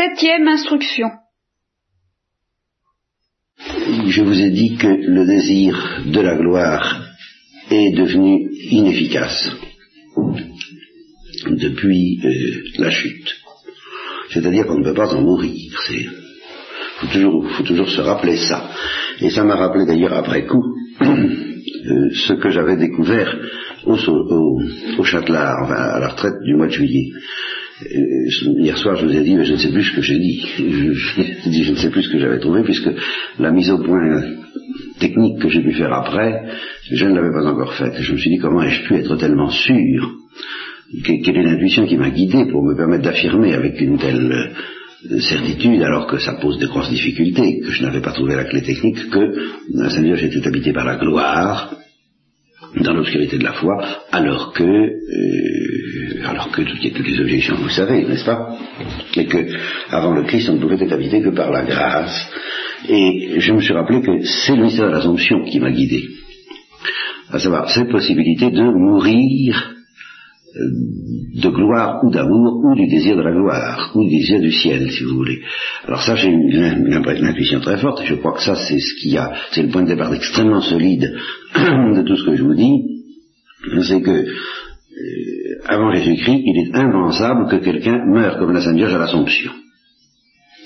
Septième instruction. Je vous ai dit que le désir de la gloire est devenu inefficace depuis euh, la chute. C'est-à-dire qu'on ne peut pas en mourir. Il faut toujours, se rappeler ça. Et ça m'a rappelé d'ailleurs après coup euh, ce que j'avais découvert au Châtelard, à la retraite du mois de juillet. Euh, hier soir, je vous ai dit, mais je ne sais plus ce que j'ai dit. Je, dit, je ne sais plus ce que j'avais trouvé, puisque la mise au point technique que j'ai pu faire après, je ne l'avais pas encore faite. Je me suis dit, comment ai-je pu être tellement sûr Quelle est l'intuition qui m'a guidé pour me permettre d'affirmer avec une telle euh, certitude, alors que ça pose de grosses difficultés, que je n'avais pas trouvé la clé technique, que la Sainte était habité par la gloire, dans l'obscurité de la foi, alors que, euh, alors que toutes, toutes les objections, vous savez, n'est-ce pas? Et que, avant le Christ, on ne pouvait être habité que par la grâce. Et je me suis rappelé que c'est le mystère de l'Assomption qui m'a guidé. À savoir, cette possibilité de mourir de gloire ou d'amour ou du désir de la gloire ou du désir du ciel si vous voulez. Alors ça j'ai une, intuition très forte et je crois que ça c'est ce qu'il y a, c'est le point de départ extrêmement solide de tout ce que je vous dis, c'est que euh, avant Jésus-Christ il est impensable que quelqu'un meure comme la Sainte Vierge à l'Assomption.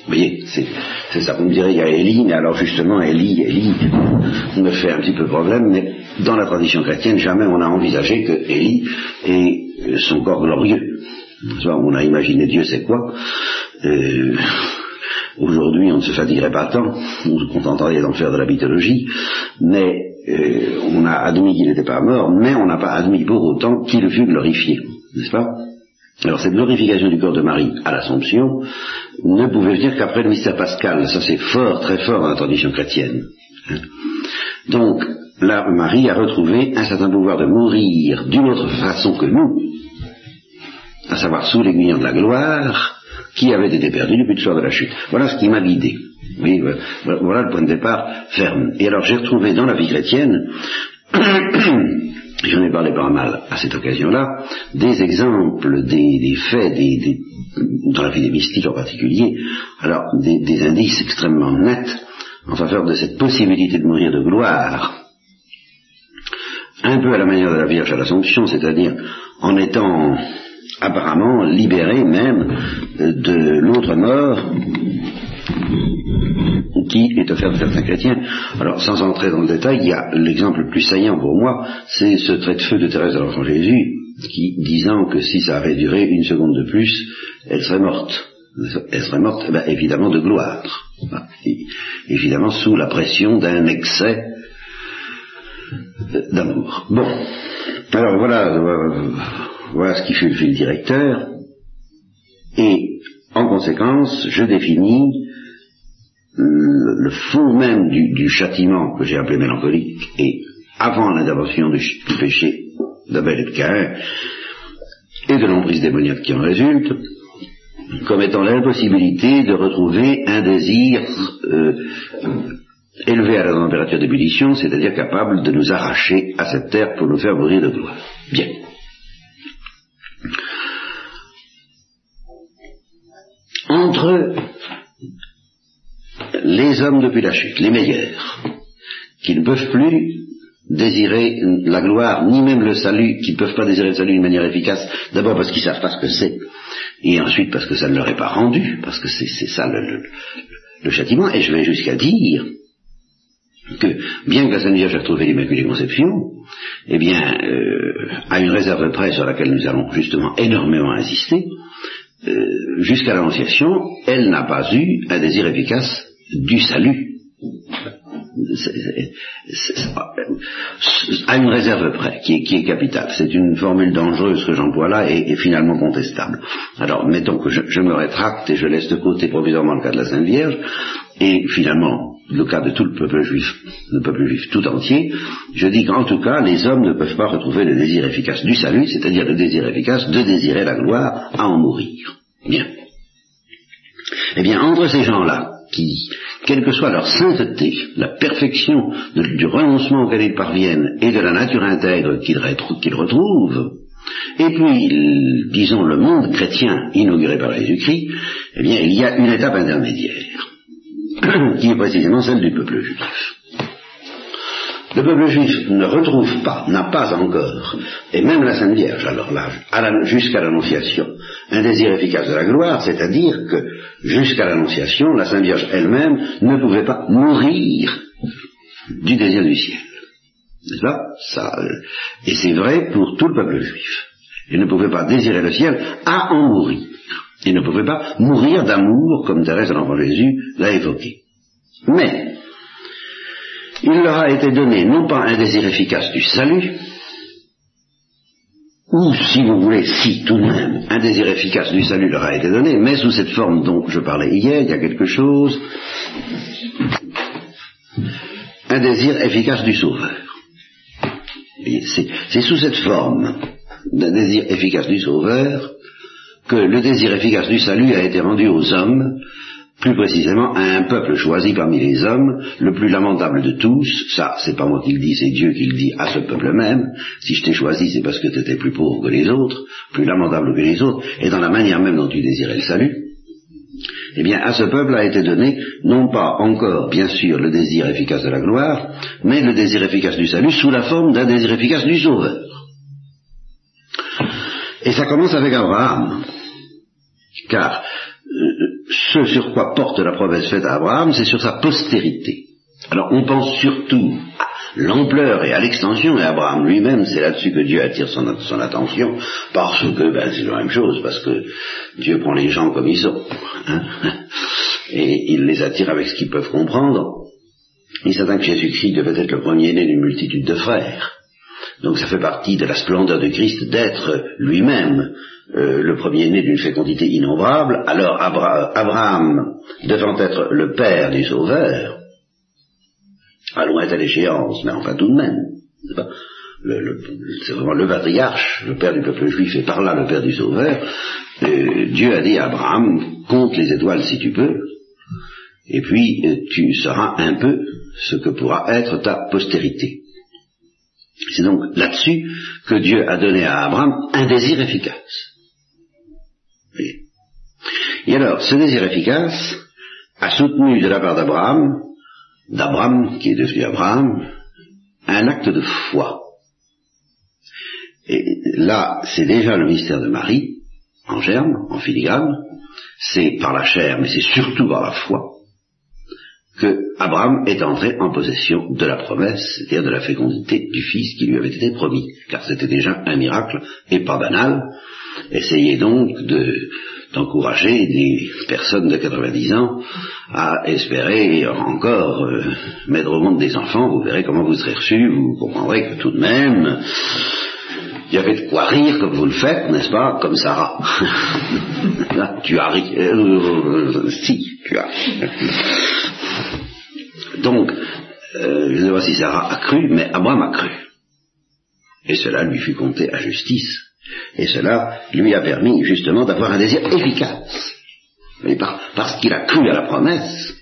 Vous voyez, c'est ça. Vous me direz, il y a Élie, mais alors justement, Élie, Élie me fait un petit peu problème, mais dans la tradition chrétienne, jamais on a envisagé que Élie ait son corps glorieux. On a imaginé Dieu c'est quoi? Euh, Aujourd'hui, on ne se fatiguerait pas tant, on se contenterait d'en faire de la mythologie, mais euh, on a admis qu'il n'était pas mort, mais on n'a pas admis pour autant qu'il fut glorifié, n'est-ce pas? Alors cette glorification du corps de Marie à l'Assomption ne pouvait venir qu'après le mystère pascal. Ça c'est fort, très fort dans la tradition chrétienne. Hein. Donc là, Marie a retrouvé un certain pouvoir de mourir d'une autre façon que nous, à savoir sous l'aiguillon de la gloire, qui avait été perdu depuis le soir de la chute. Voilà ce qui m'a guidé. Oui, voilà le point de départ ferme. Et alors j'ai retrouvé dans la vie chrétienne j'en ai parlé pas mal à cette occasion-là, des exemples, des, faits, des, dans la vie des mystiques en particulier, alors des, indices extrêmement nets en faveur de cette possibilité de mourir de gloire, un peu à la manière de la Vierge à l'Assomption, c'est-à-dire en étant apparemment libéré même de l'autre mort qui est offert de certains chrétiens. Alors, sans entrer dans le détail, il y a l'exemple le plus saillant pour moi, c'est ce trait de feu de Thérèse de l'Enfant Jésus, qui, disant que si ça avait duré une seconde de plus, elle serait morte. Elle serait morte, eh évidemment, de gloire. évidemment, sous la pression d'un excès d'amour. Bon. Alors, voilà, euh, voilà ce qui fut le fil directeur. Et, en conséquence, je définis le, fond même du, châtiment que j'ai appelé mélancolique et avant l'intervention du, péché d'Abel et de Caïn et de l'emprise démoniaque qui en résulte, comme étant l'impossibilité de retrouver un désir euh, élevé à la température d'ébullition, c'est-à-dire capable de nous arracher à cette terre pour nous faire mourir de gloire. Bien. Entre les hommes depuis la chute, les meilleurs, qui ne peuvent plus désirer la gloire, ni même le salut, qui ne peuvent pas désirer le salut d'une manière efficace, d'abord parce qu'ils ne savent pas ce que c'est, et ensuite parce que ça ne leur est pas rendu, parce que c'est ça le, châtiment, et je vais jusqu'à dire que, bien que la Sainte Vierge ait retrouvé l'Immaculée Conception, eh bien, euh, à une réserve près sur laquelle nous allons justement énormément insister, euh, jusqu'à l'Annonciation, elle n'a pas eu un désir efficace du salut à une réserve près, qui est, capitale. C'est une formule dangereuse que j'emploie là et, finalement contestable. Alors, mettons que je, me rétracte et je laisse de côté provisoirement le cas de la Sainte Vierge, et finalement, le cas de tout le peuple juif, le peuple juif tout entier, je dis qu'en tout cas, les hommes ne peuvent pas retrouver le désir efficace du salut, c'est-à-dire le désir efficace de désirer la gloire à en mourir. Bien. Eh bien, entre ces gens-là, qui, quelle que soit leur sainteté, la perfection du renoncement auquel ils parviennent et de la nature intègre qu'ils retrouvent, Et puis, disons, le monde chrétien inauguré par Jésus-Christ, eh bien, il y a une étape intermédiaire, qui est précisément celle du peuple juif. Le peuple juif ne retrouve pas, n'a pas encore, et même la Sainte Vierge, alors là, jusqu'à l'Annonciation, un désir efficace de la gloire, c'est-à-dire que jusqu'à l'Annonciation, la Sainte Vierge elle-même ne pouvait pas mourir du désir du ciel. Pas? Ça, euh, Et c'est vrai pour tout le peuple juif. Il ne pouvait pas désirer le ciel à en mourir. Il ne pouvait pas mourir d'amour, comme Thérèse l'Enfant Jésus l'a évoqué. Mais, il leur a été donné non pas un désir efficace du salut, ou si vous voulez, si tout de même, un désir efficace du salut leur a été donné, mais sous cette forme dont je parlais hier, il y a quelque chose, un désir efficace du sauveur. C'est sous cette forme d'un désir efficace du sauveur que le désir efficace du salut a été rendu aux hommes plus précisément à un peuple choisi parmi les hommes, le plus lamentable de tous, ça c'est pas moi qui le dis, c'est Dieu qui le dit à ce peuple même, si je t'ai choisi c'est parce que tu étais plus pauvre que les autres, plus lamentable que les autres, et dans la manière même dont tu désirais le salut, eh bien à ce peuple a été donné non pas encore bien sûr le désir efficace de la gloire, mais le désir efficace du salut sous la forme d'un désir efficace du sauveur. Et ça commence avec Abraham, car ce sur quoi porte la promesse faite à Abraham, c'est sur sa postérité. Alors on pense surtout à l'ampleur et à l'extension, et Abraham lui-même, c'est là-dessus que Dieu attire son, attention, parce que ben, c'est la même chose, parce que Dieu prend les gens comme ils sont, hein. et il les attire avec ce qu'ils peuvent comprendre. Il s'attend que Jésus-Christ devait être le premier-né d'une multitude de frères. Donc ça fait partie de la splendeur de Christ d'être lui-même euh, le premier-né d'une fécondité innombrable, alors Abraham devant être le père du Sauveur, à lointaine échéance, mais enfin tout de même, c'est vraiment le patriarche, le père du peuple juif, et par là le père du Sauveur, euh, Dieu a dit à Abraham, compte les étoiles si tu peux, et puis euh, tu seras un peu ce que pourra être ta postérité. C'est donc là-dessus que Dieu a donné à Abraham un désir efficace. Et alors, ce désir efficace a soutenu de la part d'Abraham, d'Abraham qui est devenu Abraham, un acte de foi. Et là, c'est déjà le mystère de Marie, en germe, en filigrane, c'est par la chair, mais c'est surtout par la foi, que Abraham est entré en possession de la promesse, c'est-à-dire de la fécondité du fils qui lui avait été promis, car c'était déjà un miracle et pas banal. Essayez donc de, d'encourager des personnes de 90 ans à espérer encore euh, mettre au monde des enfants, vous verrez comment vous serez reçus, vous comprendrez que tout de même, il y avait de quoi rire comme vous le faites, n'est-ce pas, comme Sarah. Là, tu as ri, euh, si, tu as. Donc, je ne sais pas si Sarah a cru, mais Abraham a cru. Et cela lui fut compté à justice. Et cela lui a permis justement d'avoir un désir efficace. Parce qu'il a cru à la promesse,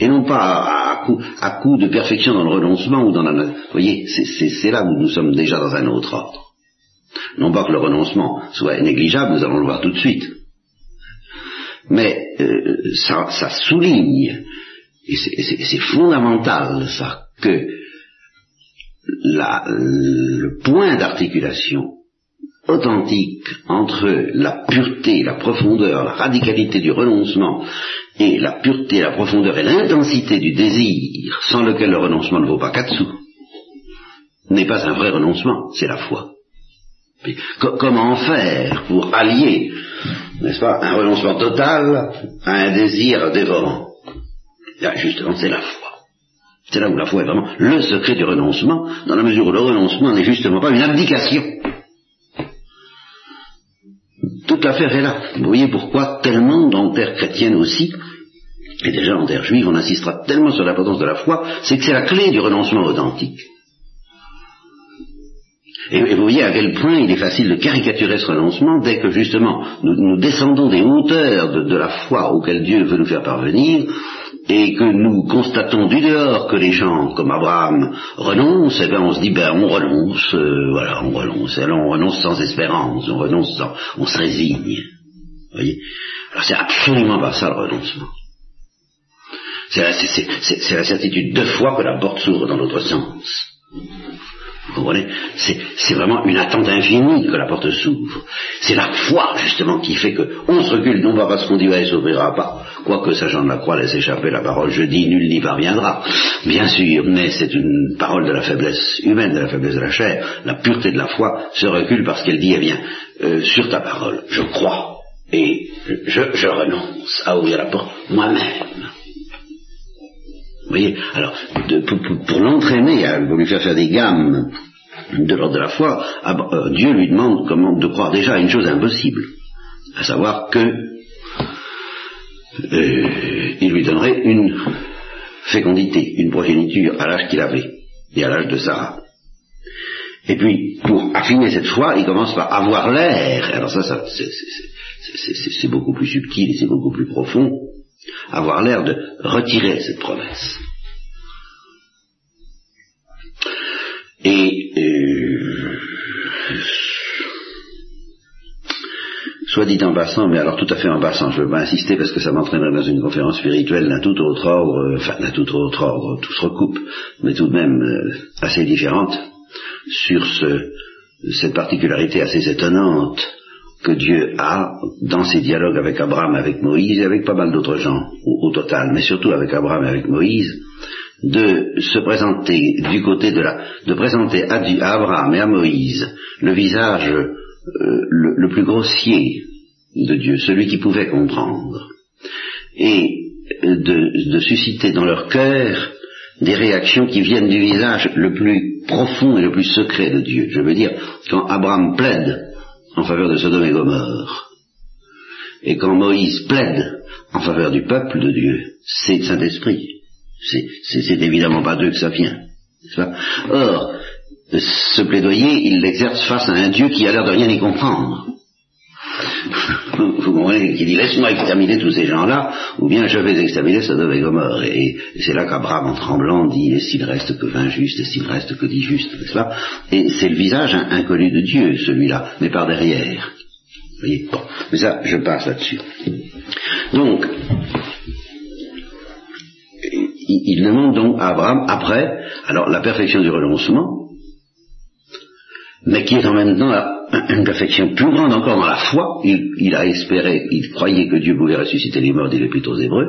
et non pas à, coup, à coup, de perfection dans le renoncement ou dans la... Vous voyez, c'est là où nous sommes déjà dans un autre ordre. Non pas que le renoncement soit négligeable, nous allons le voir tout de suite. Mais euh, ça, souligne, et c'est fondamental ça, que le point d'articulation authentique entre la pureté, la profondeur, la radicalité du renoncement et la pureté, la profondeur et l'intensité du désir, sans lequel le renoncement ne vaut pas quatre sous, n'est pas un vrai renoncement, c'est la foi. Comment faire pour allier, n'est-ce pas, un renoncement total à un désir dévorant? Justement, c'est la foi. C'est là où la foi est vraiment le secret du renoncement, dans la mesure où le renoncement n'est justement pas une abdication. Toute l'affaire est là. Vous voyez pourquoi tellement dans terre chrétienne aussi, et déjà en terre juive, on insistera tellement sur l'importance de la foi, c'est que c'est la clé du renoncement authentique. Et, vous voyez à quel point il est facile de caricaturer ce renoncement dès que justement nous, descendons des hauteurs de, la foi auxquelles Dieu veut nous faire parvenir et que nous constatons du dehors que les gens comme Abraham renoncent, eh bien on se dit ben on renonce, euh, voilà, on renonce, alors on renonce sans espérance, on renonce sans, on se résigne. voyez? Alors c'est absolument pas ça le renoncement. C'est la, la, certitude de foi que la porte s'ouvre dans l'autre sens. Vous comprenez? C'est vraiment une attente infinie que la porte s'ouvre. C'est la foi, justement, qui fait qu'on se recule, non pas parce qu'on dit, ouais, s'ouvrira pas, quoique sachant de la Croix laisse échapper la parole, je dis, nul n'y parviendra. Bien sûr, mais c'est une parole de la faiblesse humaine, de la faiblesse de la chair. La pureté de la foi se recule parce qu'elle dit, eh bien, euh, sur ta parole, je crois, et je, je renonce à ouvrir la porte moi-même. Vous voyez Alors, pour, l'entraîner à lui faire faire des gammes de l'ordre de la foi, ah euh, Dieu lui demande de croire déjà à une chose impossible, à savoir que euh, il lui donnerait une fécondité, une progéniture à l'âge qu'il avait et à l'âge de Sarah. Et puis, pour affiner cette foi, il commence par avoir l'air. Alors ça, ça c'est beaucoup plus subtil et c'est beaucoup plus profond avoir l'air de retirer cette promesse. Et euh, soit dit en passant, mais alors tout à fait en passant, je ne veux pas insister parce que ça m'entraînerait dans une conférence spirituelle d'un tout autre ordre, enfin d'un tout autre ordre, tout se recoupe, mais tout de même euh, assez différente, sur ce, cette particularité assez étonnante que Dieu a dans ses dialogues avec Abraham, avec Moïse et avec pas mal d'autres gens au, total, mais surtout avec Abraham et avec Moïse, de se présenter du côté de la, de présenter à, Abraham et à Moïse le visage euh, le, plus grossier de Dieu, celui qui pouvait comprendre, et de, de susciter dans leur cœur des réactions qui viennent du visage le plus profond et le plus secret de Dieu. Je veux dire, quand Abraham plaide en faveur de Sodome et Gomorre. Et quand Moïse plaide en faveur du peuple de Dieu, c'est le Saint-Esprit. C'est évidemment pas d'eux que ça vient. Or, ce plaidoyer, il l'exerce face à un Dieu qui a l'air de rien y comprendre. Vous comprenez Qui dit laisse-moi exterminer tous ces gens-là, ou bien je vais exterminer Sodome et Gomorre. Et, c'est là qu'Abraham, en tremblant, dit et s'il reste que vingt justes, et s'il reste que dix justes, n'est-ce pas? Et c'est le visage inconnu de Dieu, celui-là, mais par derrière. Vous voyez? Bon, mais ça, je passe là-dessus. Donc, il demande donc à Abraham, après, alors la perfection du renoncement, mais qui est en même temps une perfection plus grande encore dans la foi. Il, a espéré, il croyait que Dieu pouvait ressusciter les morts, dit l'Épître aux Hébreux.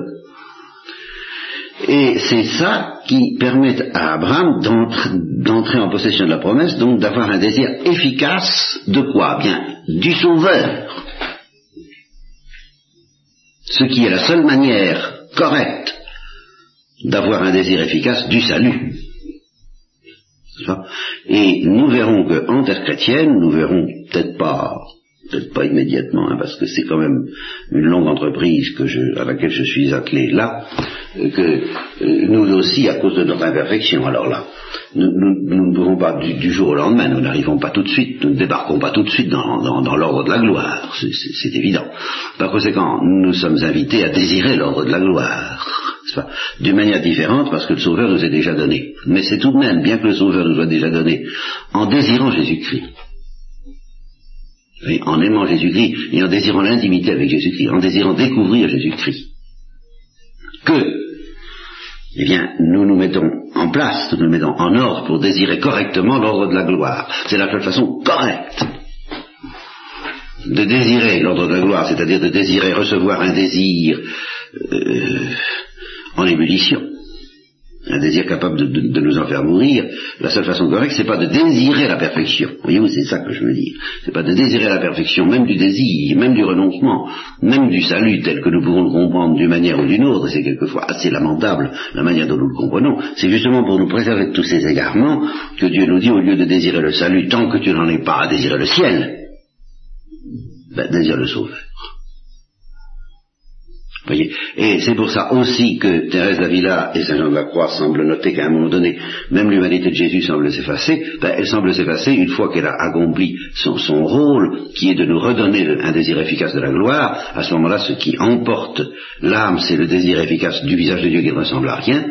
Et c'est ça qui permet à Abraham d'entrer en possession de la promesse, donc d'avoir un désir efficace de quoi? Bien, du Sauveur. Ce qui est la seule manière correcte d'avoir un désir efficace du salut. Et nous verrons qu'en terre chrétienne, nous verrons peut-être pas, peut-être pas immédiatement, hein, parce que c'est quand même une longue entreprise que je, à laquelle je suis attelé là, que euh, nous aussi, à cause de notre imperfection, alors là, nous, ne pouvons pas du, jour au lendemain, nous n'arrivons pas tout de suite, nous ne débarquons pas tout de suite dans, dans l'ordre de la gloire, c'est évident. Par conséquent, nous sommes invités à désirer l'ordre de la gloire d'une manière différente parce que le Sauveur nous est déjà donné. Mais c'est tout de même, bien que le Sauveur nous soit déjà donné, en désirant Jésus-Christ, en aimant Jésus-Christ et en désirant l'intimité avec Jésus-Christ, en désirant découvrir Jésus-Christ, que, eh bien, nous nous mettons en place, nous nous mettons en ordre pour désirer correctement l'ordre de la gloire. C'est la seule façon correcte de désirer l'ordre de la gloire, c'est-à-dire de désirer recevoir un désir euh, en ébullition, un désir capable de, nous en faire mourir, la seule façon correcte, c'est pas de désirer la perfection. Voyez-vous, c'est ça que je veux dire? C'est pas de désirer la perfection, même du désir, même du renoncement, même du salut tel que nous pouvons le comprendre d'une manière ou d'une autre, et c'est quelquefois assez lamentable la manière dont nous le comprenons. C'est justement pour nous préserver de tous ces égarements que Dieu nous dit, au lieu de désirer le salut, tant que tu n'en es pas à désirer le ciel, ben, désire le sauveur. Et c'est pour ça aussi que Thérèse d'Avila et Saint Jean de la Croix semblent noter qu'à un moment donné, même l'humanité de Jésus semble s'effacer. Ben, elle semble s'effacer une fois qu'elle a accompli son, rôle, qui est de nous redonner un désir efficace de la gloire. À ce moment-là, ce qui emporte l'âme, c'est le désir efficace du visage de Dieu qui ne ressemble à rien,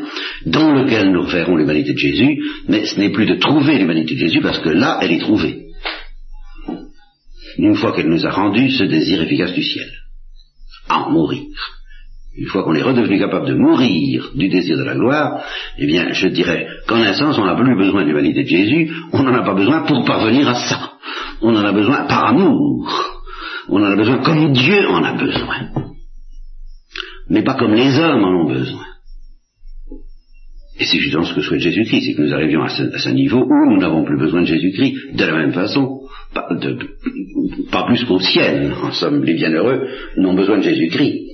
dans lequel nous reverrons l'humanité de Jésus. Mais ce n'est plus de trouver l'humanité de Jésus, parce que là, elle est trouvée. Une fois qu'elle nous a rendu ce désir efficace du ciel. En mourir une fois qu'on est redevenu capable de mourir du désir de la gloire, eh bien, je dirais qu'en un sens, on n'a plus besoin de l'humanité de Jésus, on n'en a pas besoin pour parvenir à ça. On en a besoin par amour. On en a besoin comme Dieu en a besoin. Mais pas comme les hommes en ont besoin. Et c'est justement ce que souhaite Jésus-Christ, c'est que nous arrivions à ce, niveau où nous n'avons plus besoin de Jésus-Christ de la même façon, pas, pas plus qu'au ciel. En somme, les bienheureux n'ont besoin de Jésus-Christ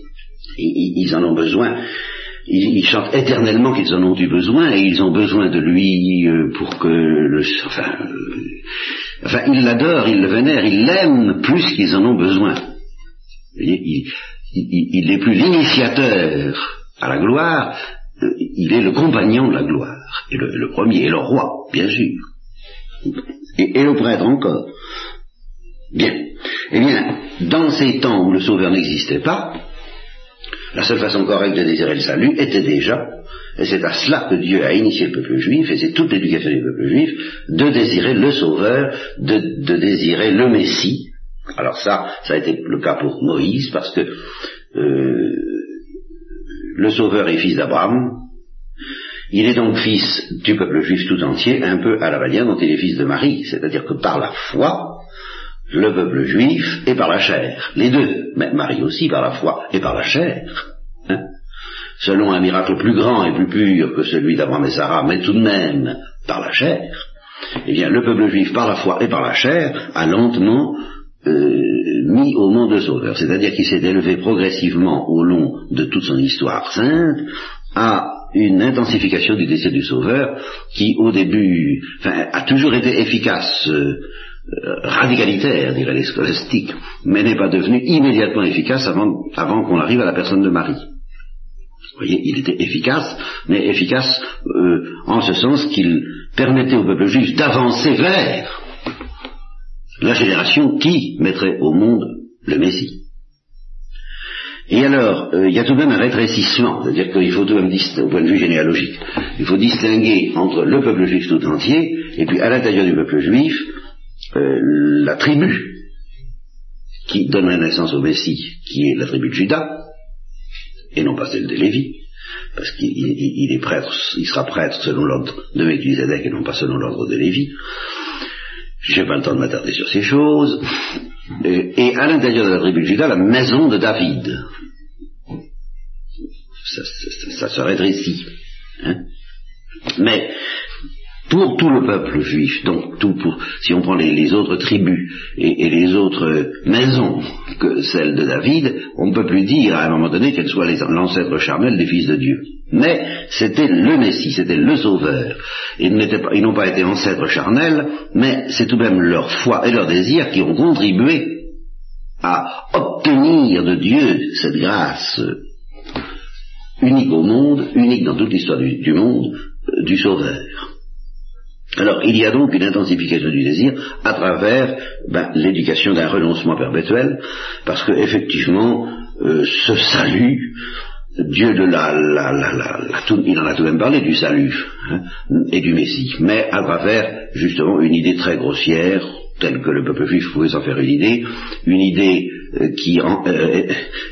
ils, en ont besoin. Ils, chantent éternellement qu'ils en ont eu besoin et ils ont besoin de lui euh, pour que le, enfin, euh, enfin ils l'adorent, ils le vénèrent, ils l'aiment plus qu'ils en ont besoin. il, n'est plus l'initiateur à la gloire, euh, il est le compagnon de la gloire, et le, premier, et le roi, bien sûr, et, et le prêtre encore. Bien. Eh bien, dans ces temps où le Sauveur n'existait pas, la seule façon correcte de désirer le salut était déjà, et c'est à cela que Dieu a initié le peuple juif, et c'est toute l'éducation du peuple juif, de désirer le Sauveur, de, désirer le Messie. Alors ça, ça a été le cas pour Moïse, parce que euh, le Sauveur est fils d'Abraham, il est donc fils du peuple juif tout entier, un peu à la manière dont il est fils de Marie, c'est-à-dire que par la foi, le peuple juif et par la chair, les deux, mais Marie aussi par la foi et par la chair. Hein? Selon un miracle plus grand et plus pur que celui d'Abraham et Sarah, mais tout de même par la chair, eh bien le peuple juif par la foi et par la chair a lentement euh, mis au monde le Sauveur, c'est-à-dire qu'il s'est élevé progressivement au long de toute son histoire sainte à une intensification du désir du Sauveur qui au début enfin, a toujours été efficace euh, radicalitaire, diraient les scolastiques, mais n'est pas devenu immédiatement efficace avant, avant qu'on arrive à la personne de Marie. Vous voyez, il était efficace, mais efficace euh, en ce sens qu'il permettait au peuple juif d'avancer vers la génération qui mettrait au monde le Messie. Et alors, euh, il y a tout de même un rétrécissement, c'est-à-dire qu'il faut tout de même, au point de vue généalogique, il faut distinguer entre le peuple juif tout entier, et puis à l'intérieur du peuple juif, euh, la tribu qui donnerait naissance au Messie, qui est la tribu de Judas, et non pas celle de Lévi, parce qu'il est prêtre, il sera prêtre selon l'ordre de Melchizedek et non pas selon l'ordre de Lévi. Je n'ai pas le temps de m'attarder sur ces choses. Et, à l'intérieur de la tribu de Judas, la maison de David. Ça, se rétrécit. Hein. Mais pour tout le peuple juif, donc tout pour, si on prend les, autres tribus et, les autres maisons que celles de David, on ne peut plus dire à un moment donné qu'elles soient l'ancêtre charnel des fils de Dieu. Mais c'était le Messie, c'était le Sauveur. Ils, n'ont pas été ancêtres charnels, mais c'est tout de même leur foi et leur désir qui ont contribué à obtenir de Dieu cette grâce unique au monde, unique dans toute l'histoire du, monde, du Sauveur. Alors, il y a donc une intensification du désir à travers ben, l'éducation d'un renoncement perpétuel, parce que effectivement, euh, ce salut, Dieu de la, la, la, il en a tout de même parlé du salut hein, et du Messie, mais à travers justement une idée très grossière, telle que le peuple juif pouvait s'en faire une idée, une idée euh, qui euh,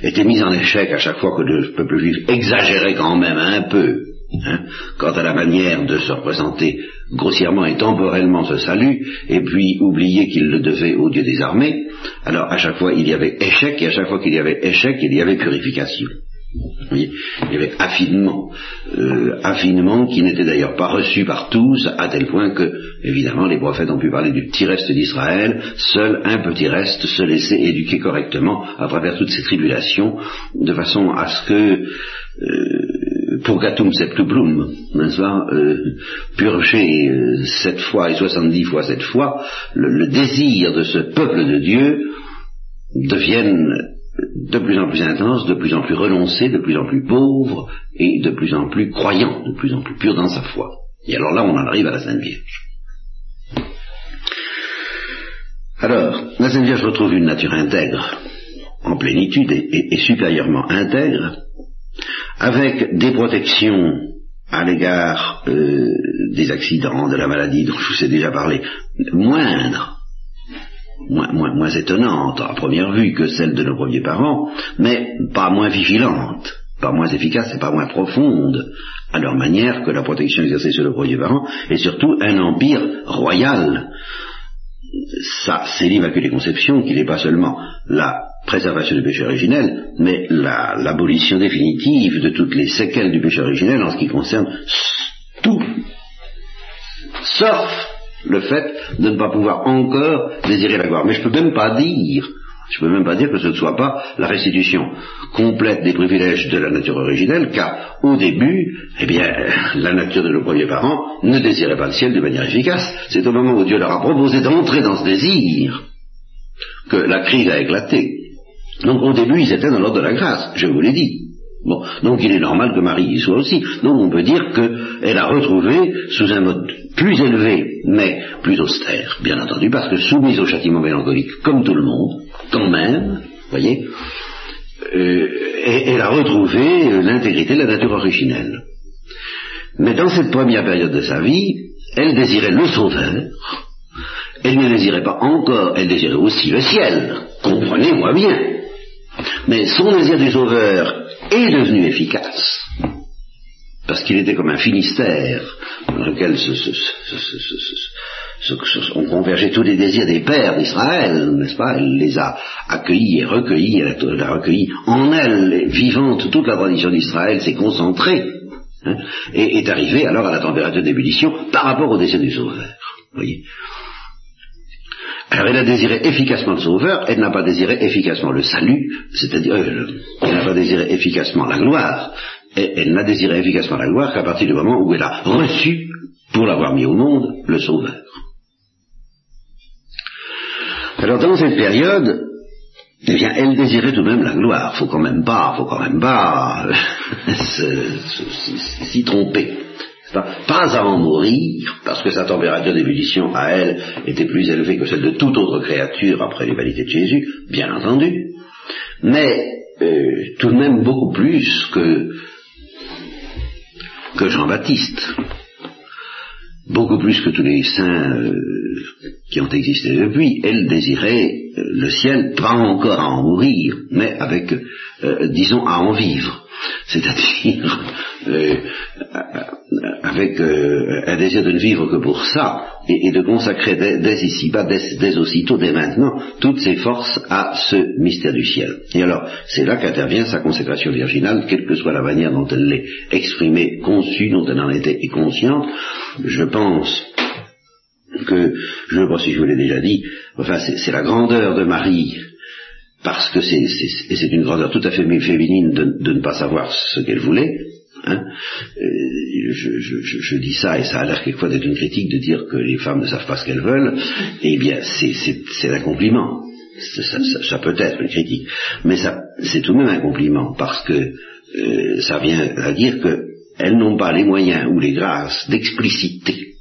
était mise en échec à chaque fois que le peuple juif exagérait quand même un peu Hein, quant à la manière de se représenter grossièrement et temporellement ce salut, et puis oublier qu'il le devait au Dieu des armées, alors à chaque fois il y avait échec, et à chaque fois qu'il y avait échec, il y avait purification. il y avait affinement, euh, affinement qui n'était d'ailleurs pas reçu par tous, à tel point que, évidemment, les prophètes ont pu parler du petit reste d'Israël, seul un petit reste se laissait éduquer correctement à travers toutes ces tribulations, de façon à ce que euh, purgatum septuplum, n'est-ce pas, euh, purger euh, sept fois et soixante-dix fois cette fois, le, désir de ce peuple de Dieu devienne de plus en plus intense, de plus en plus renoncé, de plus en plus pauvre et de plus en plus croyant, de plus en plus pur dans sa foi. Et alors là, on en arrive à la Sainte Vierge. Alors, la Sainte Vierge retrouve une nature intègre, en plénitude et, supérieurement intègre, avec des protections à l'égard euh, des accidents, de la maladie dont je vous ai déjà parlé, moindres, moins, étonnantes à première vue que celles de nos premiers parents, mais pas moins vigilantes, pas moins efficaces et pas moins profondes à leur manière que la protection exercée sur nos premiers parents, et surtout un empire royal. Ça, c'est l'Immaculée Conception qui n'est pas seulement la préservation du péché originel, mais l'abolition définitive de toutes les séquelles du péché originel en ce qui concerne tout, sauf le fait de ne pas pouvoir encore désirer la gloire. Mais je ne peux même pas dire, je peux même pas dire que ce ne soit pas la restitution complète des privilèges de la nature originelle, car au début, eh bien, la nature de nos premiers parents ne désirait pas le ciel de manière efficace. C'est au moment où Dieu leur a proposé d'entrer dans ce désir que la crise a éclaté. Donc au début, ils étaient dans l'ordre de la grâce, je vous l'ai dit. Bon, donc il est normal que Marie y soit aussi. Donc on peut dire qu'elle a retrouvé, sous un mode plus élevé, mais plus austère, bien entendu, parce que soumise au châtiment mélancolique, comme tout le monde, quand même, voyez, euh, elle a retrouvé l'intégrité de la nature originelle. Mais dans cette première période de sa vie, elle désirait le sauveur, elle ne désirait pas encore, elle désirait aussi le ciel, comprenez-moi bien. Mais son désir du sauveur est devenu efficace, parce qu'il était comme un finistère dans lequel ont convergé tous les désirs des pères d'Israël, n'est-ce pas Elle les a accueillis et recueillis, elle a recueilli en elle, vivante, toute la tradition d'Israël s'est concentrée, hein, et est arrivée alors à la température d'ébullition par rapport au désir du Sauveur. Voyez alors elle a désiré efficacement le Sauveur, elle n'a pas désiré efficacement le salut, c'est-à-dire, euh, elle n'a pas désiré efficacement la gloire, et elle n'a désiré efficacement la gloire qu'à partir du moment où elle a reçu, pour l'avoir mis au monde, le Sauveur. Alors dans cette période, eh bien, elle désirait tout de même la gloire. Faut quand même pas, faut quand même pas s'y tromper pas à en mourir, parce que sa température d'ébullition à elle était plus élevée que celle de toute autre créature après l'humanité de Jésus, bien entendu, mais euh, tout de même beaucoup plus que, que Jean-Baptiste, beaucoup plus que tous les saints euh, qui ont existé depuis, elle désirait le ciel, pas encore à en mourir, mais avec, disons, à en vivre c'est-à-dire euh, avec euh, un désir de ne vivre que pour ça, et, de consacrer dès, ici-bas, dès, aussitôt, dès maintenant, toutes ses forces à ce mystère du ciel. Et alors, c'est là qu'intervient sa consécration virginale, quelle que soit la manière dont elle l'est exprimée, conçue, dont elle en était consciente. Je pense que, je ne sais pas si je vous l'ai déjà dit, enfin, c'est la grandeur de Marie parce que c'est une grandeur tout à fait féminine de, ne pas savoir ce qu'elle voulait. Hein. Euh, je, dis ça et ça a l'air quelquefois d'être une critique de dire que les femmes ne savent pas ce qu'elles veulent. Eh bien, c'est un compliment. Ça, peut être une critique, mais c'est tout de même un compliment parce que euh, ça vient à dire qu'elles n'ont pas les moyens ou les grâces d'expliciter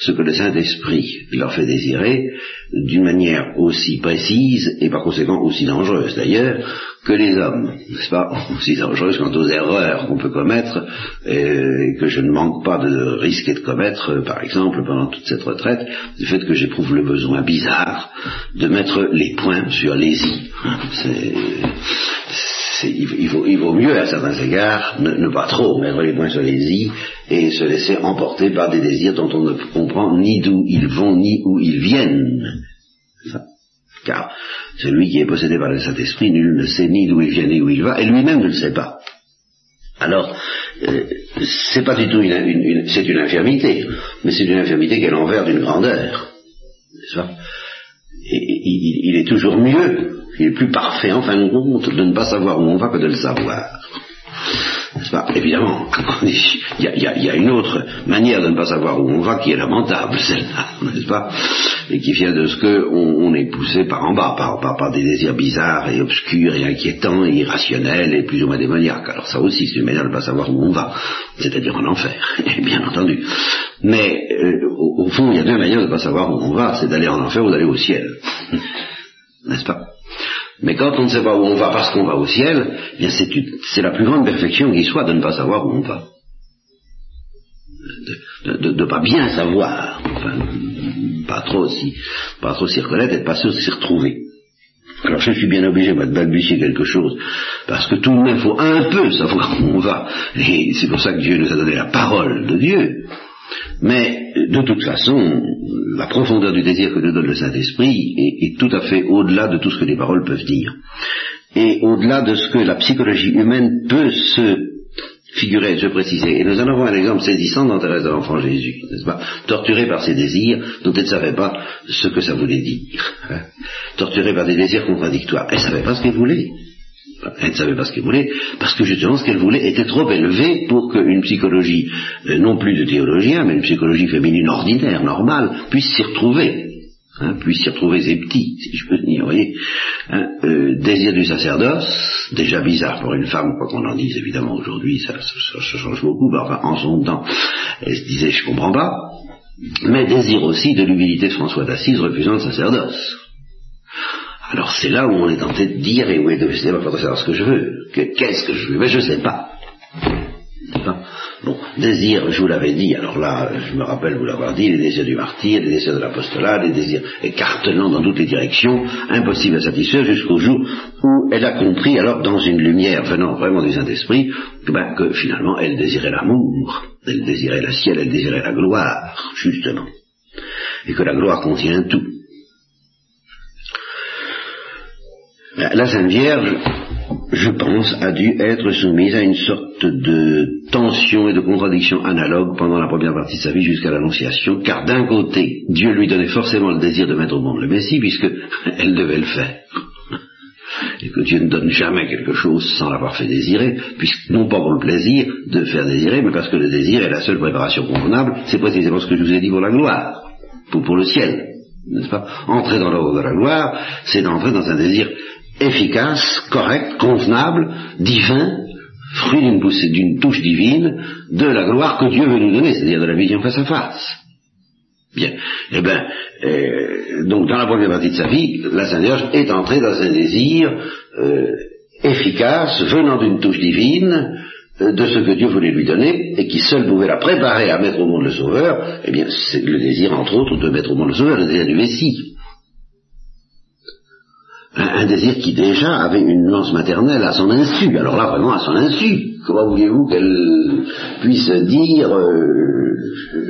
ce que le Saint-Esprit leur fait désirer d'une manière aussi précise et par conséquent aussi dangereuse d'ailleurs que les hommes, n'est-ce pas Aussi dangereuse quant aux erreurs qu'on peut commettre et que je ne manque pas de risquer de commettre, par exemple, pendant toute cette retraite, du fait que j'éprouve le besoin bizarre de mettre les points sur les i. Il, vaut, mieux à certains égards ne, pas trop mettre les points sur les i et se laisser emporter par des désirs dont on ne comprend ni d'où ils vont ni où ils viennent. Car celui qui est possédé par le Saint-Esprit, nul ne sait ni d'où il vient ni où il va, et lui-même ne le sait pas. Alors, euh, c'est pas du tout une, c'est une infirmité, mais c'est une infirmité qui est l'envers d'une grandeur. Et, il, est toujours mieux, il est plus parfait en fin de compte de ne pas savoir où on va que de le savoir. n'est-ce pas? Évidemment, il y, a, y, une autre manière de ne pas savoir où on va qui est lamentable, celle-là, n'est-ce pas? Et qui vient de ce que on, est poussé par en bas, par, par, des désirs bizarres et obscurs et inquiétants et irrationnels et plus ou moins démoniaques. Alors ça aussi, c'est une manière de ne pas savoir où on va, c'est-à-dire en enfer, bien entendu. Mais euh, au, au, fond, il y a deux manières de ne pas savoir où on va, c'est d'aller en enfer ou d'aller au ciel, n'est-ce pas? Mais quand on ne sait pas où on va parce qu'on va au ciel, eh c'est la plus grande perfection qui soit de ne pas savoir où on va. De ne pas bien savoir, enfin, pas trop pas trop s'y reconnaître et de pas s'y retrouver. Alors je suis bien obligé de balbutier quelque chose, parce que tout de même faut un peu savoir où on va, et c'est pour ça que Dieu nous a donné la parole de Dieu. Mais de toute façon, la profondeur du désir que nous donne le Saint-Esprit est, tout à fait au-delà de tout ce que les paroles peuvent dire. Et au-delà de ce que la psychologie humaine peut se figurer, se préciser. Et nous en avons un exemple saisissant dans Thérèse de l'Enfant Jésus, n'est-ce pas? Torturée par ses désirs dont elle ne savait pas ce que ça voulait dire. Hein? Torturée par des désirs contradictoires. Elle ne savait pas ce qu'elle voulait. Elle ne savait pas ce qu'elle voulait, parce que justement ce qu'elle voulait était trop élevé pour qu'une psychologie, euh, non plus de théologien, mais une psychologie féminine ordinaire, normale, puisse s'y retrouver. Hein, puisse s'y retrouver ses petits, si je peux dire, vous voyez. Hein, euh, désir du sacerdoce, déjà bizarre pour une femme, quoi qu'on en dise évidemment aujourd'hui, ça, change beaucoup, enfin en son temps, elle se disait je comprends pas, mais désir aussi de l'humilité de François d'Assise refusant le sacerdoce. Alors c'est là où on est tenté de dire, et où est de savoir ce que je veux. Qu'est-ce que je veux? Mais je ne sais pas. Bon, désir, je vous l'avais dit, alors là, je me rappelle vous l'avoir dit, les désirs du martyr, les désirs de l'apostolat, les désirs écartelant dans toutes les directions, impossible à satisfaire jusqu'au jour où elle a compris, alors dans une lumière venant vraiment du Saint-Esprit, ben, que finalement elle désirait l'amour, elle désirait la ciel, elle désirait la gloire, justement. Et que la gloire contient tout. La Sainte Vierge, je pense, a dû être soumise à une sorte de tension et de contradiction analogue pendant la première partie de sa vie jusqu'à l'Annonciation, car d'un côté, Dieu lui donnait forcément le désir de mettre au monde le Messie, puisque elle devait le faire. Et que Dieu ne donne jamais quelque chose sans l'avoir fait désirer, puisque non pas pour le plaisir de faire désirer, mais parce que le désir est la seule préparation convenable, c'est précisément ce que je vous ai dit pour la gloire, pour, pour le ciel n'est-ce pas? Entrer dans l'ordre de la gloire, c'est d'entrer dans un désir efficace, correct, convenable, divin, fruit d'une touche divine, de la gloire que Dieu veut nous donner, c'est-à-dire de la vision face à face. Bien. Eh bien, euh, donc dans la première partie de sa vie, la Sainte Vierge est entrée dans un désir euh, efficace, venant d'une touche divine, euh, de ce que Dieu voulait lui donner, et qui seul pouvait la préparer à mettre au monde le Sauveur, eh bien, c'est le désir, entre autres, de mettre au monde le Sauveur, le désir du Messie un, désir qui déjà avait une nuance maternelle à son insu. Alors là, vraiment à son insu. Comment vouliez-vous qu'elle puisse dire euh,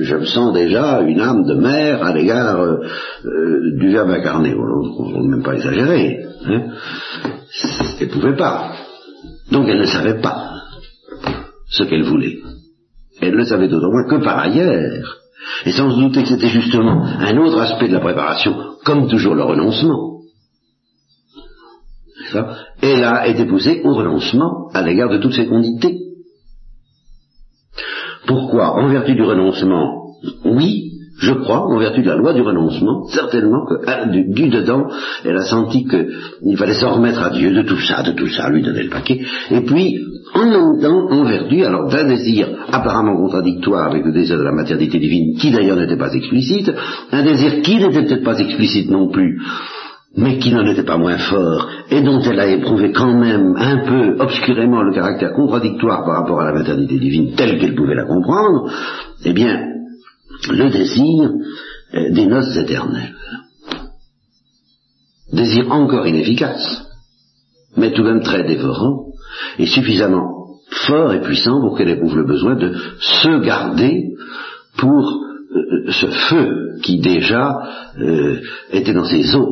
je me sens déjà une âme de mère à l'égard euh, euh, du Verbe incarné On ne même pas exagérer. Hein elle ne pouvait pas. Donc elle ne savait pas ce qu'elle voulait. Elle le savait d'autant moins que par ailleurs, et sans se douter que c'était justement un autre aspect de la préparation, comme toujours le renoncement, elle a été poussée au renoncement à l'égard de toutes ses condités. Pourquoi En vertu du renoncement, oui, je crois, en vertu de la loi du renoncement, certainement que ah, du, dedans, elle a senti qu'il fallait s'en remettre à Dieu de tout ça, de tout ça, lui donner le paquet, et puis, en même temps, en vertu, alors d'un désir apparemment contradictoire avec le désir de la maternité divine, qui d'ailleurs n'était pas explicite, un désir qui n'était peut-être pas explicite non plus, mais qui n'en était pas moins fort, et dont elle a éprouvé quand même un peu obscurément le caractère contradictoire par rapport à la maternité divine telle qu'elle pouvait la comprendre, eh bien, le désir des noces éternelles. Désir encore inefficace, mais tout de même très dévorant, et suffisamment fort et puissant pour qu'elle éprouve le besoin de se garder pour euh, ce feu qui déjà euh, était dans ses os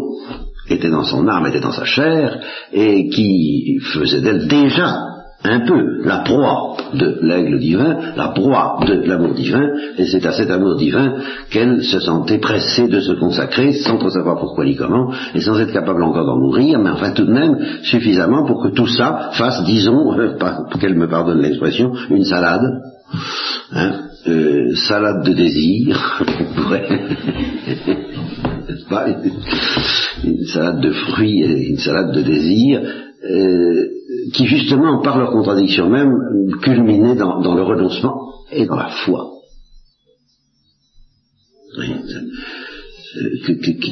était dans son âme, était dans sa chair, et qui faisait d'elle déjà un peu la proie de l'aigle divin, la proie de l'amour divin, et c'est à cet amour divin qu'elle se sentait pressée de se consacrer, sans trop savoir pourquoi ni comment, et sans être capable encore d'en mourir, mais enfin tout de même suffisamment pour que tout ça fasse, disons, qu'elle me pardonne l'expression, une salade, hein, euh, salade de désir, pas, une salade de fruits, et une salade de désir, euh, qui justement, par leur contradiction même, culminaient dans, le renoncement et dans la foi.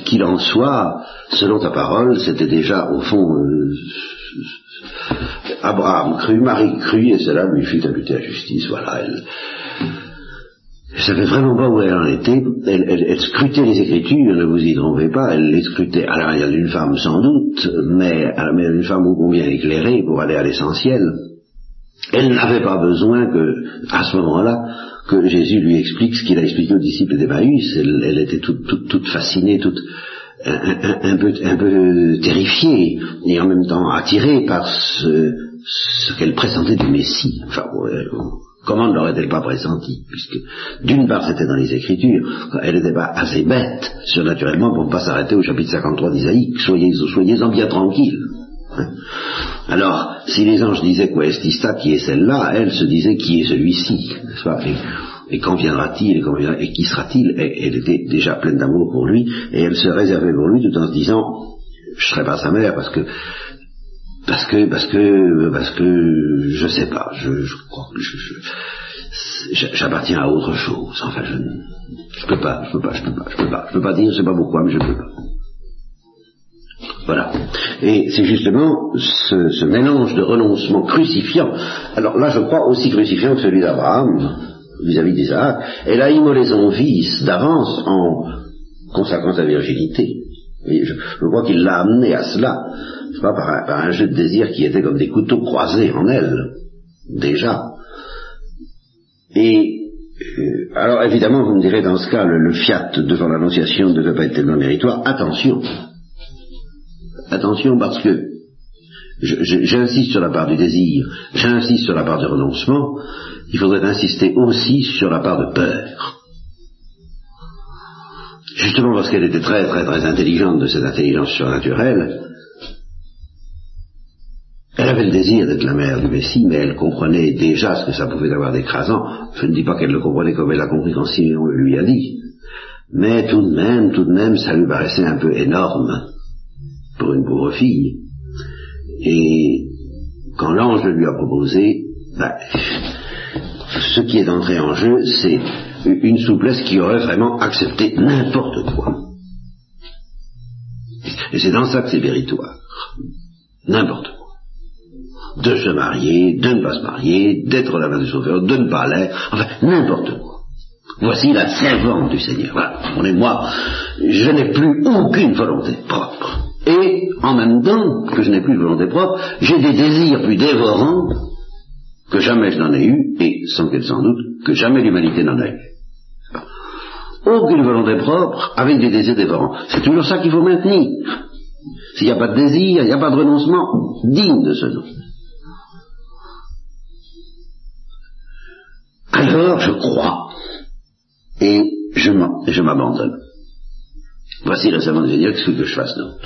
Qu'il en soit, selon ta parole, c'était déjà au fond euh, Abraham crut, Marie crut, et cela lui fut imputé à justice. Voilà, elle, je savais vraiment pas où elle en était. Elle, scrutait les Écritures, ne vous y trompez pas, elle les scrutait à la manière d'une femme sans doute, mais à la d'une femme ô combien éclairée pour aller à l'essentiel. Elle n'avait pas besoin que, à ce moment-là, que Jésus lui explique ce qu'il a expliqué aux disciples d'Emmaüs. Elle, elle était toute, fascinée, toute un, peu, un peu terrifiée, et en même temps attirée par ce, ce qu'elle pressentait du Messie. Enfin, Comment ne l'aurait-elle pas pressenti Puisque, d'une part, c'était dans les Écritures, elle n'était pas assez bête, surnaturellement, pour ne pas s'arrêter au chapitre 53 d'Isaïe, soyez, soyez-en bien tranquille. Alors, si les anges disaient quoi est qui est celle-là, elle se disait qui est celui-ci, n'est-ce pas? Et, quand viendra-t-il et, et, qui sera-t-il? Elle était déjà pleine d'amour pour lui, et elle se réservait pour lui tout en se disant, je serai pas sa mère parce que parce que, parce que, parce que, je sais pas, je, crois que je, j'appartiens à autre chose. Enfin, je, je peux pas, je peux pas, je peux pas, je peux pas, je peux pas dire, je sais pas pourquoi, mais je peux pas. Voilà. Et c'est justement ce, ce, mélange de renoncement crucifiant. Alors là, je crois aussi crucifiant que celui d'Abraham vis-à-vis d'Isaac. Elle a immolé son fils d'avance en consacrant sa virginité. Et je, je crois qu'il l'a amené à cela pas, par un, jeu de désir qui était comme des couteaux croisés en elle, déjà. Et euh, alors évidemment, vous me direz dans ce cas, le, fiat devant l'annonciation ne devait pas être tellement méritoire. Attention, attention parce que j'insiste sur la part du désir, j'insiste sur la part du renoncement, il faudrait insister aussi sur la part de peur. Justement parce qu'elle était très très très intelligente de cette intelligence surnaturelle, elle avait le désir d'être la mère du Messie, mais elle comprenait déjà ce que ça pouvait avoir d'écrasant. Je ne dis pas qu'elle le comprenait comme elle l'a compris quand Simeon le lui a dit. Mais tout de même, tout de même, ça lui paraissait un peu énorme pour une pauvre fille. Et quand l'ange le lui a proposé, ben, ce qui est entré en jeu, c'est une souplesse qui aurait vraiment accepté n'importe quoi. Et c'est dans ça que c'est méritoire. N'importe quoi de se marier, de ne pas se marier, d'être la main du Sauveur, de ne pas l'être, enfin, n'importe quoi. Voici la servante du Seigneur. Voilà, est moi, je n'ai plus aucune volonté propre. Et, en même temps que je n'ai plus de volonté propre, j'ai des désirs plus dévorants que jamais je n'en ai eu, et sans qu'elle sans doute, que jamais l'humanité n'en a eu. Aucune volonté propre avec des désirs dévorants. C'est toujours ça qu'il faut maintenir. S'il n'y a pas de désir, il n'y a pas de renoncement digne de ce nom. Je crois et je m'abandonne. Voici le serment de Seigneur, qu'est-ce que je fasse d'autre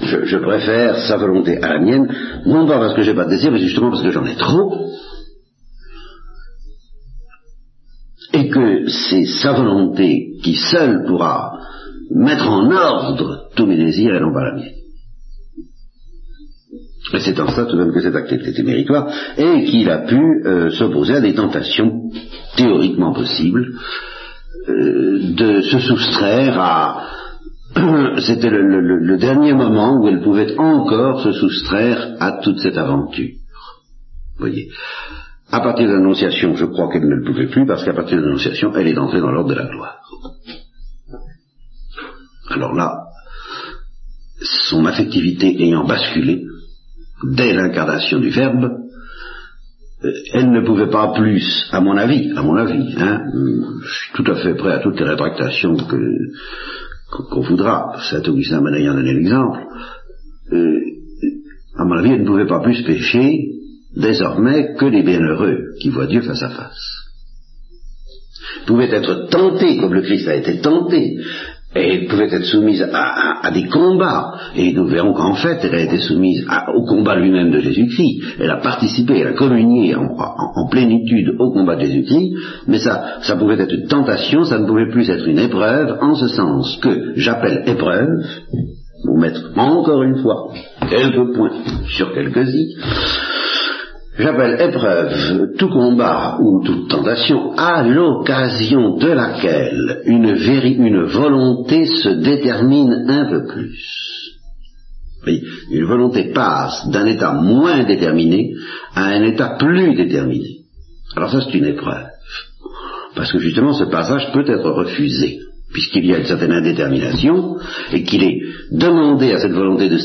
je, je, préfère sa volonté à la mienne, non pas parce que j'ai pas de désir, mais justement parce que j'en ai trop, et que c'est sa volonté qui seule pourra mettre en ordre tous mes désirs et non pas la mienne. Et c'est en ça tout de même que cet acte était méritoire, et qu'il a pu euh, s'opposer à des tentations théoriquement possibles euh, de se soustraire à... C'était le, dernier moment où elle pouvait encore se soustraire à toute cette aventure. Vous voyez à partir de l'annonciation, je crois qu'elle ne le pouvait plus, parce qu'à partir de l'annonciation, elle est entrée dans l'ordre de la gloire. Alors là, son affectivité ayant basculé, dès l'incarnation du Verbe, elle ne pouvait pas plus, à mon avis, à mon avis, hein, je suis tout à fait prêt à toutes les rétractations qu'on voudra, Saint Augustin m'en ayant donné l'exemple, euh, à mon avis, elle ne pouvait pas plus pécher désormais que les bienheureux qui voient Dieu face à face. Pouvait être tentée comme le Christ a été tenté, et elle pouvait être soumise à, des combats. Et nous verrons qu'en fait, elle a été soumise au combat lui-même de Jésus-Christ. Elle a participé, elle a communié en, plénitude au combat de Jésus-Christ, mais ça, ça pouvait être une tentation, ça ne pouvait plus être une épreuve, en ce sens que j'appelle épreuve, pour mettre encore une fois quelques points sur quelques-y, J'appelle épreuve tout combat ou toute tentation à l'occasion de laquelle une, volonté se détermine un peu plus. Une volonté passe d'un état moins déterminé à un état plus déterminé. Alors ça c'est une épreuve. Parce que justement ce passage peut être refusé, puisqu'il y a une certaine indétermination, et qu'il est demandé à cette volonté de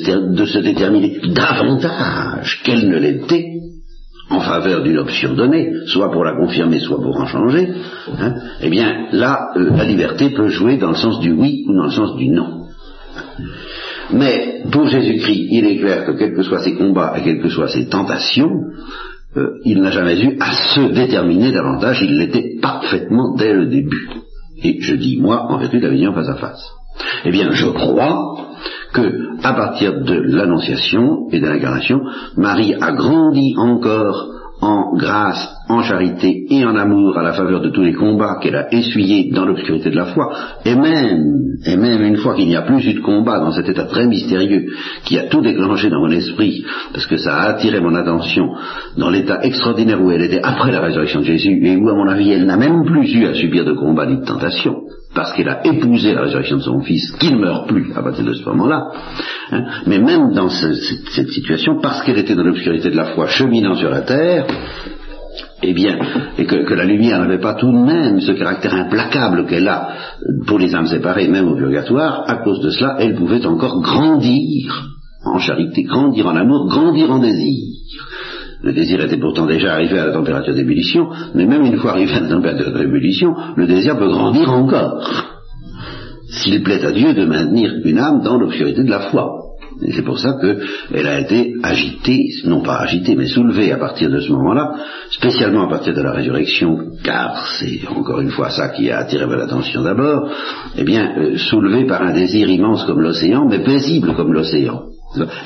se déterminer davantage qu'elle ne l'était, en faveur d'une option donnée, soit pour la confirmer, soit pour en changer, hein, eh bien là, euh, la liberté peut jouer dans le sens du oui ou dans le sens du non. Mais pour Jésus-Christ, il est clair que quels que soient ses combats et quelles que soient ses tentations, euh, il n'a jamais eu à se déterminer davantage, il l'était parfaitement dès le début. Et je dis moi, en vertu de la vision face à face. Eh bien, je crois que, à partir de l'Annonciation et de l'incarnation, Marie a grandi encore en grâce, en charité et en amour à la faveur de tous les combats qu'elle a essuyés dans l'obscurité de la foi, et même, et même une fois qu'il n'y a plus eu de combat dans cet état très mystérieux qui a tout déclenché dans mon esprit, parce que ça a attiré mon attention dans l'état extraordinaire où elle était après la résurrection de Jésus, et où à mon avis elle n'a même plus eu à subir de combat ni de tentation, parce qu'elle a épousé la résurrection de son fils, qui ne meurt plus à partir de ce moment-là, hein. mais même dans cette situation, parce qu'elle était dans l'obscurité de la foi, cheminant sur la terre, eh bien, et que, la lumière n'avait pas tout de même ce caractère implacable qu'elle a pour les âmes séparées, même au purgatoire, à cause de cela, elle pouvait encore grandir en charité, grandir en amour, grandir en désir. Le désir était pourtant déjà arrivé à la température d'ébullition, mais même une fois arrivé à la température d'ébullition, le désir peut grandir encore. S'il plaît à Dieu de maintenir une âme dans l'obscurité de la foi. Et c'est pour ça qu'elle a été agitée, non pas agitée, mais soulevée à partir de ce moment-là, spécialement à partir de la résurrection, car c'est encore une fois ça qui a attiré votre attention d'abord, eh bien, euh, soulevée par un désir immense comme l'océan, mais paisible comme l'océan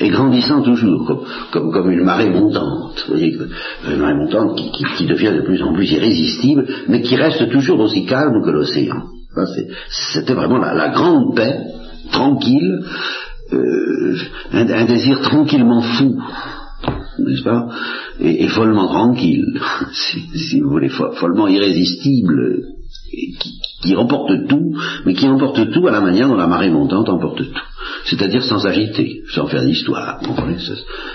et grandissant toujours, comme, une marée montante, vous voyez, une marée montante qui, devient de plus en plus irrésistible, mais qui reste toujours aussi calme que l'océan. C'était vraiment la, grande paix, tranquille, euh, un, désir tranquillement fou, n'est-ce pas, et, follement tranquille, si, vous voulez, follement irrésistible, qui, emporte tout, mais qui emporte tout à la manière dont la marée montante emporte tout c'est-à-dire sans agiter, sans faire d'histoire.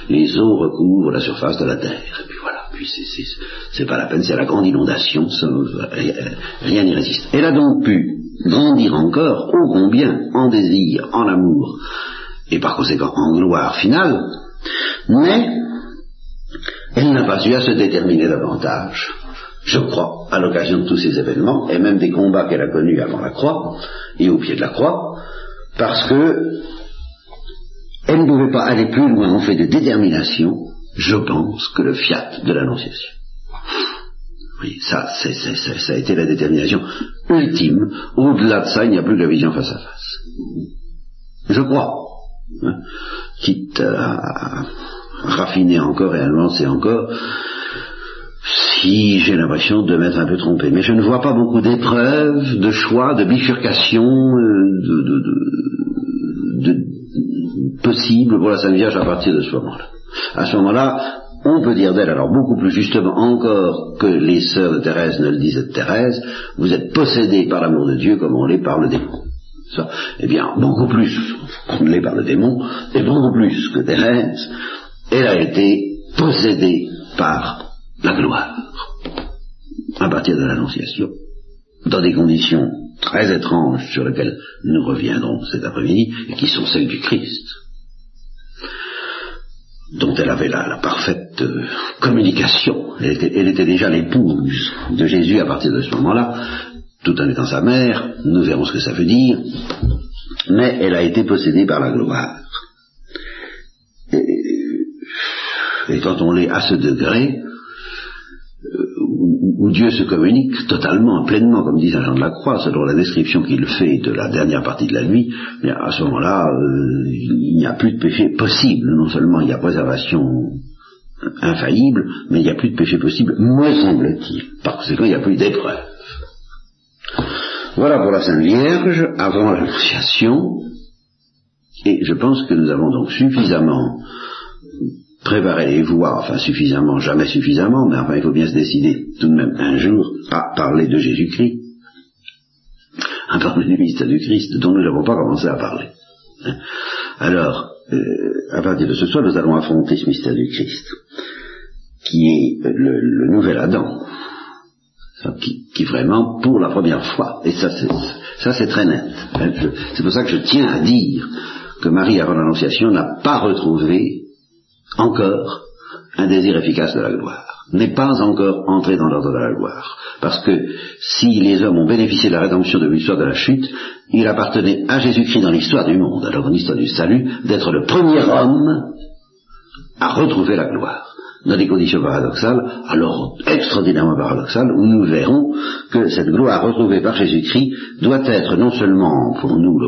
Les eaux recouvrent la surface de la terre, et puis voilà, puis c'est pas la peine, c'est la grande inondation, rien n'y résiste. Elle a donc pu grandir encore, ô combien, en désir, en amour, et par conséquent en gloire finale, mais elle n'a pas eu à se déterminer davantage, je crois, à l'occasion de tous ces événements, et même des combats qu'elle a connus avant la croix, et au pied de la croix, parce que elle ne pouvait pas aller plus loin en fait de détermination, je pense, que le fiat de l'Annonciation. Oui, ça, ça a été la détermination ultime. Au-delà de ça, il n'y a plus que la vision face à face. Je crois. Hein, quitte à raffiner encore et à lancer encore, si j'ai l'impression de m'être un peu trompé. Mais je ne vois pas beaucoup d'épreuves, de choix, de bifurcation, euh, de, possible pour la Sainte Vierge à partir de ce moment-là. À ce moment-là, on peut dire d'elle, alors beaucoup plus justement encore que les sœurs de Thérèse ne le disaient de Thérèse, vous êtes possédés par l'amour de Dieu comme on l'est par le démon. Eh bien, beaucoup plus l'est par le démon, et beaucoup plus que Thérèse, elle a été possédée par la gloire, à partir de l'Annonciation, dans des conditions très étranges sur lesquelles nous reviendrons cet après-midi, et qui sont celles du Christ, dont elle avait la, parfaite euh, communication. Elle était, elle était déjà l'épouse de Jésus à partir de ce moment-là, tout en étant sa mère, nous verrons ce que ça veut dire, mais elle a été possédée par la gloire. Et quand on l'est à ce degré, où, Dieu se communique totalement, pleinement, comme dit Saint Jean de la Croix, selon la description qu'il fait de la dernière partie de la nuit, à ce moment-là, euh, il n'y a plus de péché possible. Non seulement il y a préservation infaillible, mais il n'y a plus de péché possible, me semble-t-il. Par conséquent, il n'y a plus d'épreuve. Voilà pour la Sainte Vierge, avant l'Annonciation, et je pense que nous avons donc suffisamment préparé les voies, enfin suffisamment, jamais suffisamment, mais enfin il faut bien se décider tout de même un jour à parler de Jésus-Christ, à parler du mystère du Christ, dont nous n'avons pas commencé à parler. Alors, euh, à partir de ce soir, nous allons affronter ce mystère du Christ, qui est le, nouvel Adam, qui, qui, vraiment, pour la première fois, et ça c'est, très net, c'est pour ça que je tiens à dire que Marie, avant l'Annonciation, n'a pas retrouvé encore un désir efficace de la gloire, n'est pas encore entré dans l'ordre de la gloire. Parce que si les hommes ont bénéficié de la rédemption de l'histoire de la chute, il appartenait à Jésus-Christ dans l'histoire du monde, alors dans l'histoire du salut, d'être le premier homme à retrouver la gloire dans des conditions paradoxales, alors extraordinairement paradoxales, où nous verrons que cette gloire retrouvée par Jésus-Christ doit être non seulement pour nous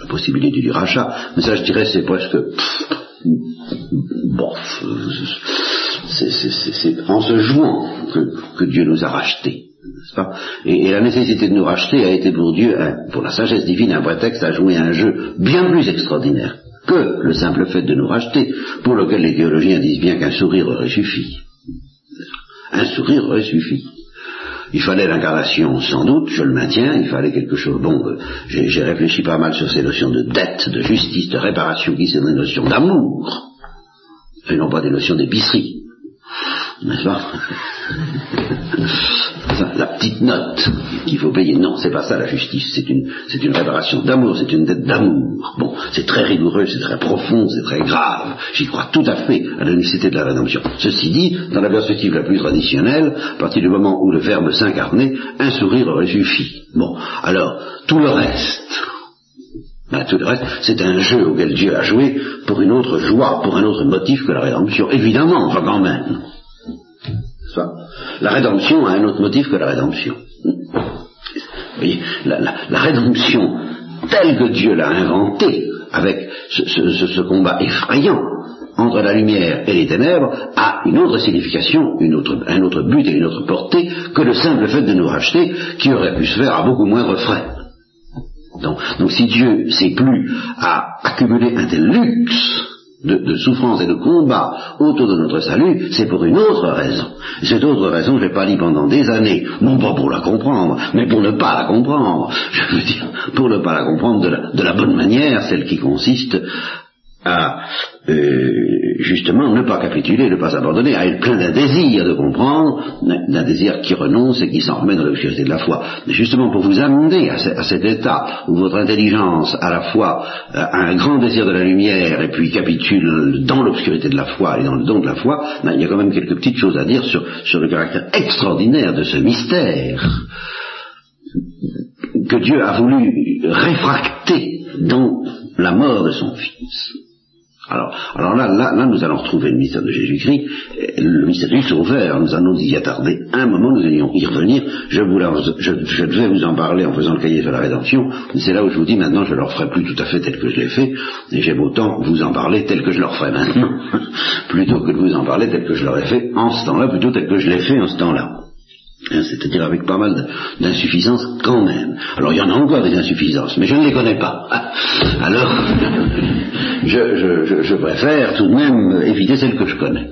la possibilité du rachat, mais ça je dirais c'est presque bon, c'est en se jouant que, Dieu nous a rachetés. Et, la nécessité de nous racheter a été pour Dieu, pour la sagesse divine, un prétexte à jouer un jeu bien plus extraordinaire que le simple fait de nous racheter, pour lequel les théologiens disent bien qu'un sourire aurait suffi. Un sourire aurait suffi. Il fallait l'incarnation, sans doute, je le maintiens, il fallait quelque chose. Bon, euh, j'ai réfléchi pas mal sur ces notions de dette, de justice, de réparation, qui sont des notions d'amour, et non pas des notions d'épicerie. N'est-ce pas La petite note qu'il faut payer. Non, c'est pas ça la justice. C'est une, c'est une réparation d'amour, c'est une dette d'amour. Bon, c'est très rigoureux, c'est très profond, c'est très grave. J'y crois tout à fait à la nécessité de la rédemption. Ceci dit, dans la perspective la plus traditionnelle, à partir du moment où le Verbe s'incarnait, un sourire aurait suffi. Bon, alors, tout le reste, ben, tout le reste, c'est un jeu auquel Dieu a joué pour une autre joie, pour un autre motif que la rédemption. Évidemment, enfin quand même. La rédemption a un autre motif que la rédemption. Voyez, la, rédemption telle que Dieu l'a inventée, avec ce, combat effrayant entre la lumière et les ténèbres, a une autre signification, un autre but et une autre portée que le simple fait de nous racheter, qui aurait pu se faire à beaucoup moindre frais. Donc, donc si Dieu s'est plus à accumuler un tel luxe, de, souffrance et de combat autour de notre salut, c'est pour une autre raison. cette autre raison, je l'ai pas dit pendant des années, non pas pour la comprendre, mais pour ne pas la comprendre. Je veux dire, pour ne pas la comprendre de la bonne manière, celle qui consiste à euh, justement ne pas capituler, ne pas abandonner, à être plein d'un désir de comprendre, d'un désir qui renonce et qui s'en remet dans l'obscurité de la foi. Mais justement pour vous amener à, cet état où votre intelligence à la fois euh, a un grand désir de la lumière et puis capitule dans l'obscurité de la foi et dans le don de la foi, ben, il y a quand même quelques petites choses à dire sur, sur le caractère extraordinaire de ce mystère que Dieu a voulu réfracter dans la mort de son Fils. Alors, alors là, là, là, nous allons retrouver le mystère de Jésus-Christ, le mystère du Sauveur. Nous allons y attarder un moment, nous allions y revenir. Je, vous je, je, devais vous en parler en faisant le cahier sur la rédemption. C'est là où je vous dis maintenant, je ne leur ferai plus tout à fait tel que je l'ai fait, et j'aime autant vous en parler tel que je leur ferai maintenant, plutôt que de vous en parler tel que je l'aurais fait en ce temps-là, plutôt tel que je l'ai fait en ce temps-là. Hein, c'est-à-dire avec pas mal d'insuffisances quand même. Alors il y en a encore des insuffisances, mais je ne les connais pas. Alors, je, préfère tout de même éviter celles que je connais.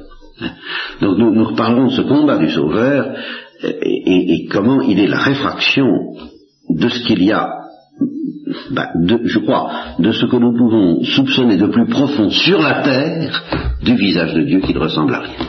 Donc nous, reparlons de ce combat du Sauveur et, comment il est la réfraction de ce qu'il y a, bah, je crois, de ce que nous pouvons soupçonner de plus profond sur la terre du visage de Dieu qui ne ressemble à rien.